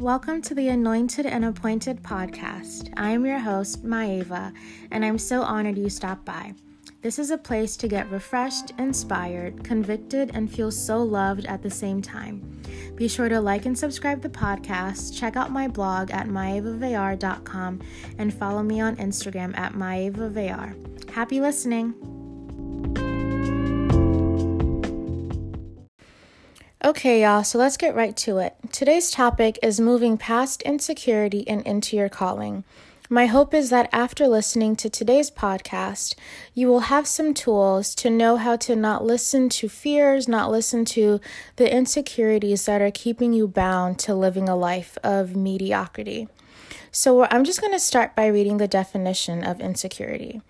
Welcome to the Anointed and Appointed podcast. I am your host, Maeva, and I'm so honored you stopped by. This is a place to get refreshed, inspired, convicted, and feel so loved at the same time. Be sure to like and subscribe to the podcast, check out my blog at maevavayar.com, and follow me on Instagram at maevavayar. Happy listening! Okay, y'all, so let's get right to it. Today's topic is moving past insecurity and into your calling. My hope is that after listening to today's podcast, you will have some tools to know how to not listen to fears, not listen to the insecurities that are keeping you bound to living a life of mediocrity. So, I'm just going to start by reading the definition of insecurity.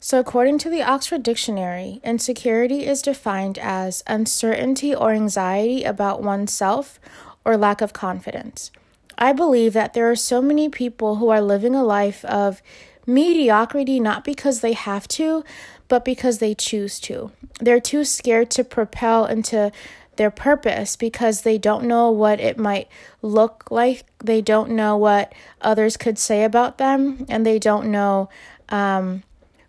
So, according to the Oxford Dictionary, insecurity is defined as uncertainty or anxiety about oneself or lack of confidence. I believe that there are so many people who are living a life of mediocrity not because they have to, but because they choose to. They're too scared to propel into their purpose because they don't know what it might look like. They don't know what others could say about them, and they don't know um,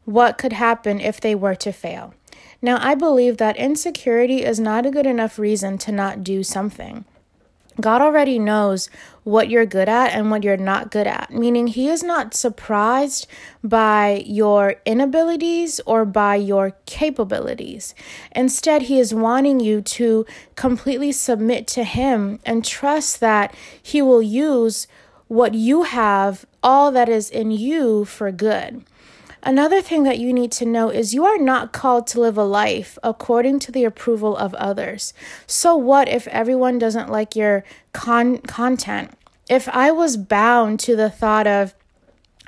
what could happen if they were to fail. Now, I believe that insecurity is not a good enough reason to not do something. God already knows what you're good at and what you're not good at, meaning He is not surprised by your inabilities or by your capabilities. Instead, He is wanting you to completely submit to Him and trust that He will use what you have, all that is in you, for good. Another thing that you need to know is you are not called to live a life according to the approval of others. So, what if everyone doesn't like your con- content? If I was bound to the thought of,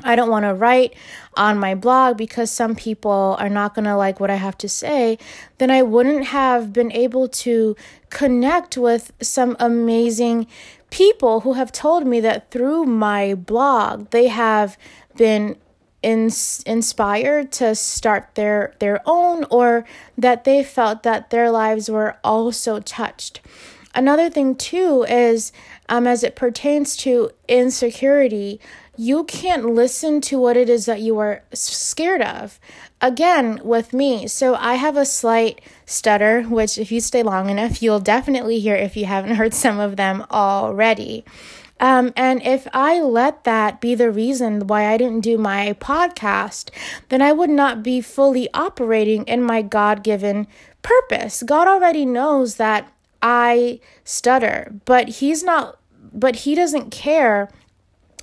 I don't want to write on my blog because some people are not going to like what I have to say, then I wouldn't have been able to connect with some amazing people who have told me that through my blog, they have been ins- inspired to start their their own or that they felt that their lives were also touched. Another thing too is um, as it pertains to insecurity, you can't listen to what it is that you are scared of. Again, with me, so I have a slight stutter, which if you stay long enough, you'll definitely hear if you haven't heard some of them already. Um, and if I let that be the reason why I didn't do my podcast, then I would not be fully operating in my God given purpose. God already knows that I stutter, but He's not, but He doesn't care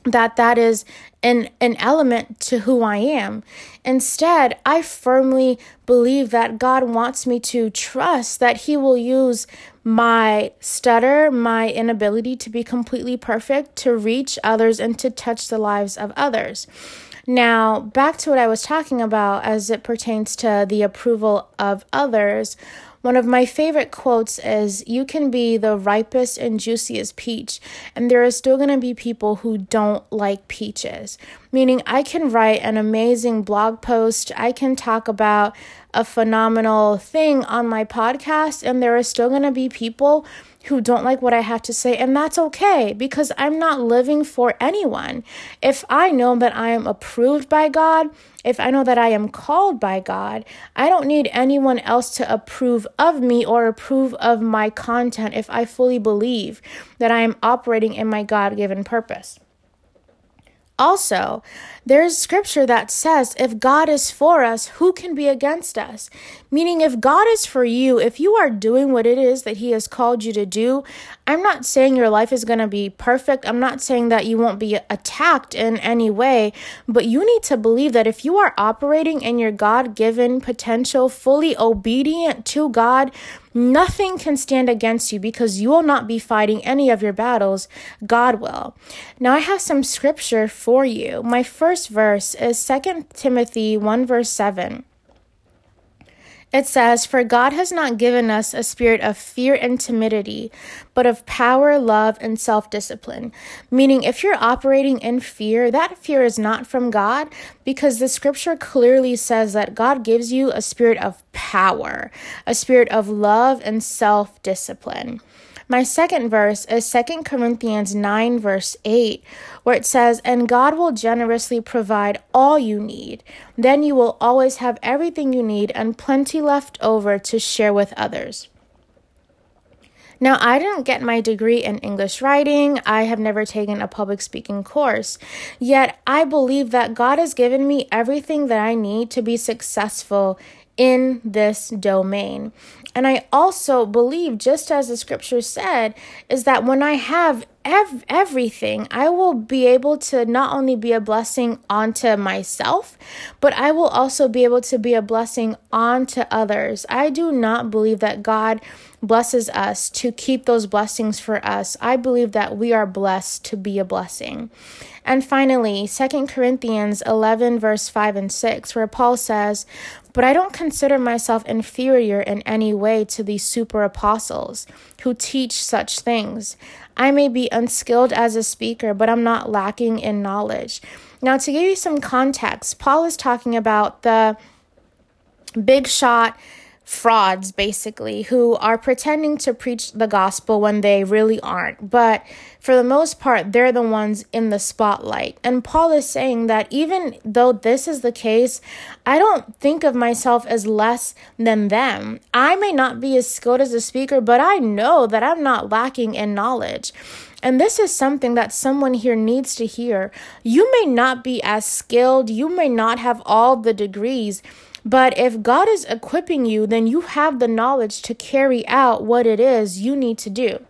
that that is an an element to who I am. Instead, I firmly believe that God wants me to trust that he will use my stutter, my inability to be completely perfect to reach others and to touch the lives of others. Now, back to what I was talking about as it pertains to the approval of others. One of my favorite quotes is You can be the ripest and juiciest peach, and there are still going to be people who don't like peaches. Meaning, I can write an amazing blog post, I can talk about a phenomenal thing on my podcast, and there are still going to be people who don't like what I have to say, and that's okay because I'm not living for anyone. If I know that I am approved by God, if I know that I am called by God, I don't need anyone else to approve of me or approve of my content if I fully believe that I am operating in my God given purpose. Also, there's scripture that says, if God is for us, who can be against us? Meaning, if God is for you, if you are doing what it is that He has called you to do, I'm not saying your life is going to be perfect. I'm not saying that you won't be attacked in any way, but you need to believe that if you are operating in your God given potential, fully obedient to God, Nothing can stand against you because you will not be fighting any of your battles. God will. Now, I have some scripture for you. My first verse is 2 Timothy 1, verse 7. It says, For God has not given us a spirit of fear and timidity, but of power, love, and self discipline. Meaning, if you're operating in fear, that fear is not from God because the scripture clearly says that God gives you a spirit of power, a spirit of love and self discipline. My second verse is 2 Corinthians 9, verse 8, where it says, And God will generously provide all you need. Then you will always have everything you need and plenty left over to share with others. Now, I didn't get my degree in English writing. I have never taken a public speaking course. Yet, I believe that God has given me everything that I need to be successful in this domain. And I also believe, just as the scripture said, is that when I have ev- everything, I will be able to not only be a blessing onto myself, but I will also be able to be a blessing onto others. I do not believe that God blesses us to keep those blessings for us. I believe that we are blessed to be a blessing. And finally, 2 Corinthians 11, verse 5 and 6, where Paul says, But I don't consider myself inferior in any way to these super apostles who teach such things. I may be unskilled as a speaker, but I'm not lacking in knowledge. Now, to give you some context, Paul is talking about the big shot frauds basically who are pretending to preach the gospel when they really aren't. But for the most part, they're the ones in the spotlight. And Paul is saying that even though this is the case, I don't think of myself as less than them. I may not be as skilled as a speaker, but I know that I'm not lacking in knowledge. And this is something that someone here needs to hear. You may not be as skilled, you may not have all the degrees, but if God is equipping you, then you have the knowledge to carry out what it is you need to do.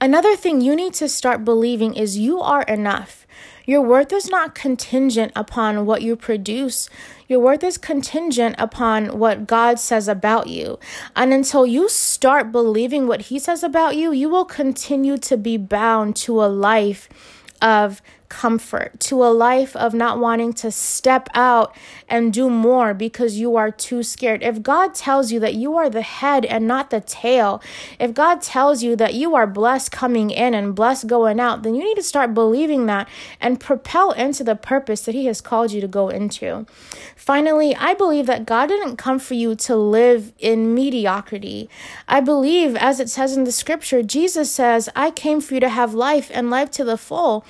Another thing you need to start believing is you are enough. Your worth is not contingent upon what you produce. Your worth is contingent upon what God says about you. And until you start believing what He says about you, you will continue to be bound to a life of comfort, to a life of not wanting to step out and do more because you are too scared. If God tells you that you are the head and not the tail, if God tells you that you are blessed coming in and blessed going out, then you need to start believing that and propel into the purpose that He has called you to go into. Finally, I believe that God didn't come for you to live in mediocrity. I believe, as it says in the scripture, Jesus says, I came for you to have life and life to the full.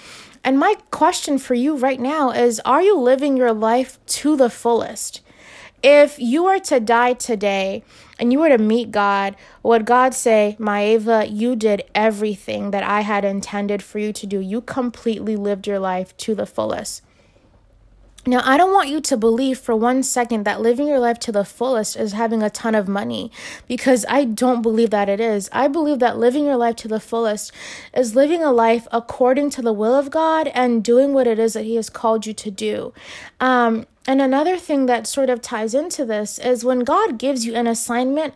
And my question for you right now is Are you living your life to the fullest? If you were to die today and you were to meet God, would God say, Maeva, you did everything that I had intended for you to do? You completely lived your life to the fullest. Now, I don't want you to believe for one second that living your life to the fullest is having a ton of money because I don't believe that it is. I believe that living your life to the fullest is living a life according to the will of God and doing what it is that He has called you to do. Um, and another thing that sort of ties into this is when God gives you an assignment,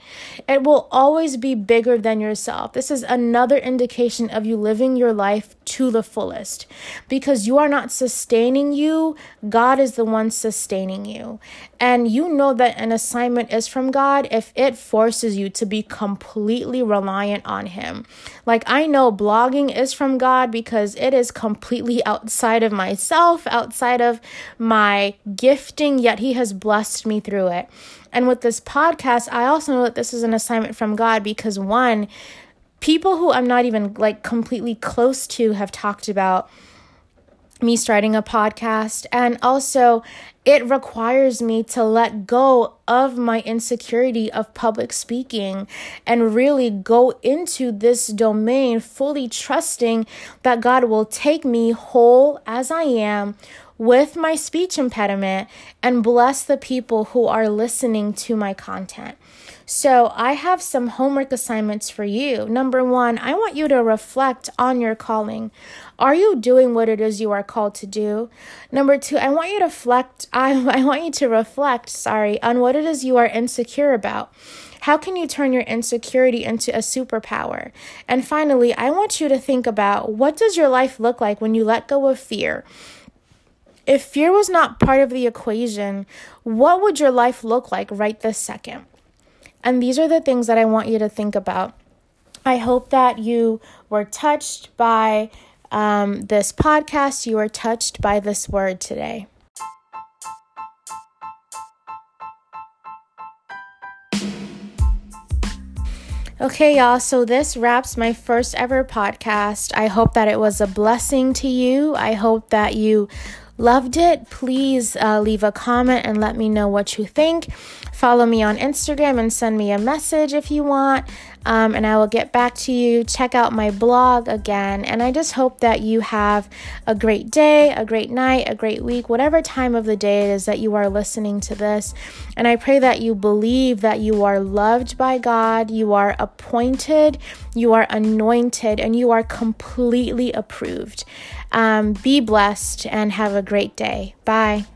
it will always be bigger than yourself. This is another indication of you living your life to the fullest because you are not sustaining you, God is the one sustaining you. And you know that an assignment is from God if it forces you to be completely reliant on Him. Like, I know blogging is from God because it is completely outside of myself, outside of my yet He has blessed me through it. And with this podcast, I also know that this is an assignment from God because one, people who I'm not even like completely close to have talked about me starting a podcast. And also, it requires me to let go of my insecurity of public speaking and really go into this domain fully trusting that God will take me whole as I am with my speech impediment and bless the people who are listening to my content. So, I have some homework assignments for you. Number one, I want you to reflect on your calling. Are you doing what it is you are called to do? Number two, I want you to reflect, I, I want you to reflect, sorry, on what it is you are insecure about. How can you turn your insecurity into a superpower? And finally, I want you to think about what does your life look like when you let go of fear? If fear was not part of the equation, what would your life look like right this second? And these are the things that I want you to think about. I hope that you were touched by um, this podcast, you were touched by this word today. Okay, y'all, so this wraps my first ever podcast. I hope that it was a blessing to you. I hope that you loved it. Please uh, leave a comment and let me know what you think. Follow me on Instagram and send me a message if you want. Um, and I will get back to you. Check out my blog again. And I just hope that you have a great day, a great night, a great week, whatever time of the day it is that you are listening to this. And I pray that you believe that you are loved by God, you are appointed, you are anointed, and you are completely approved. Um, be blessed and have a great day. Bye.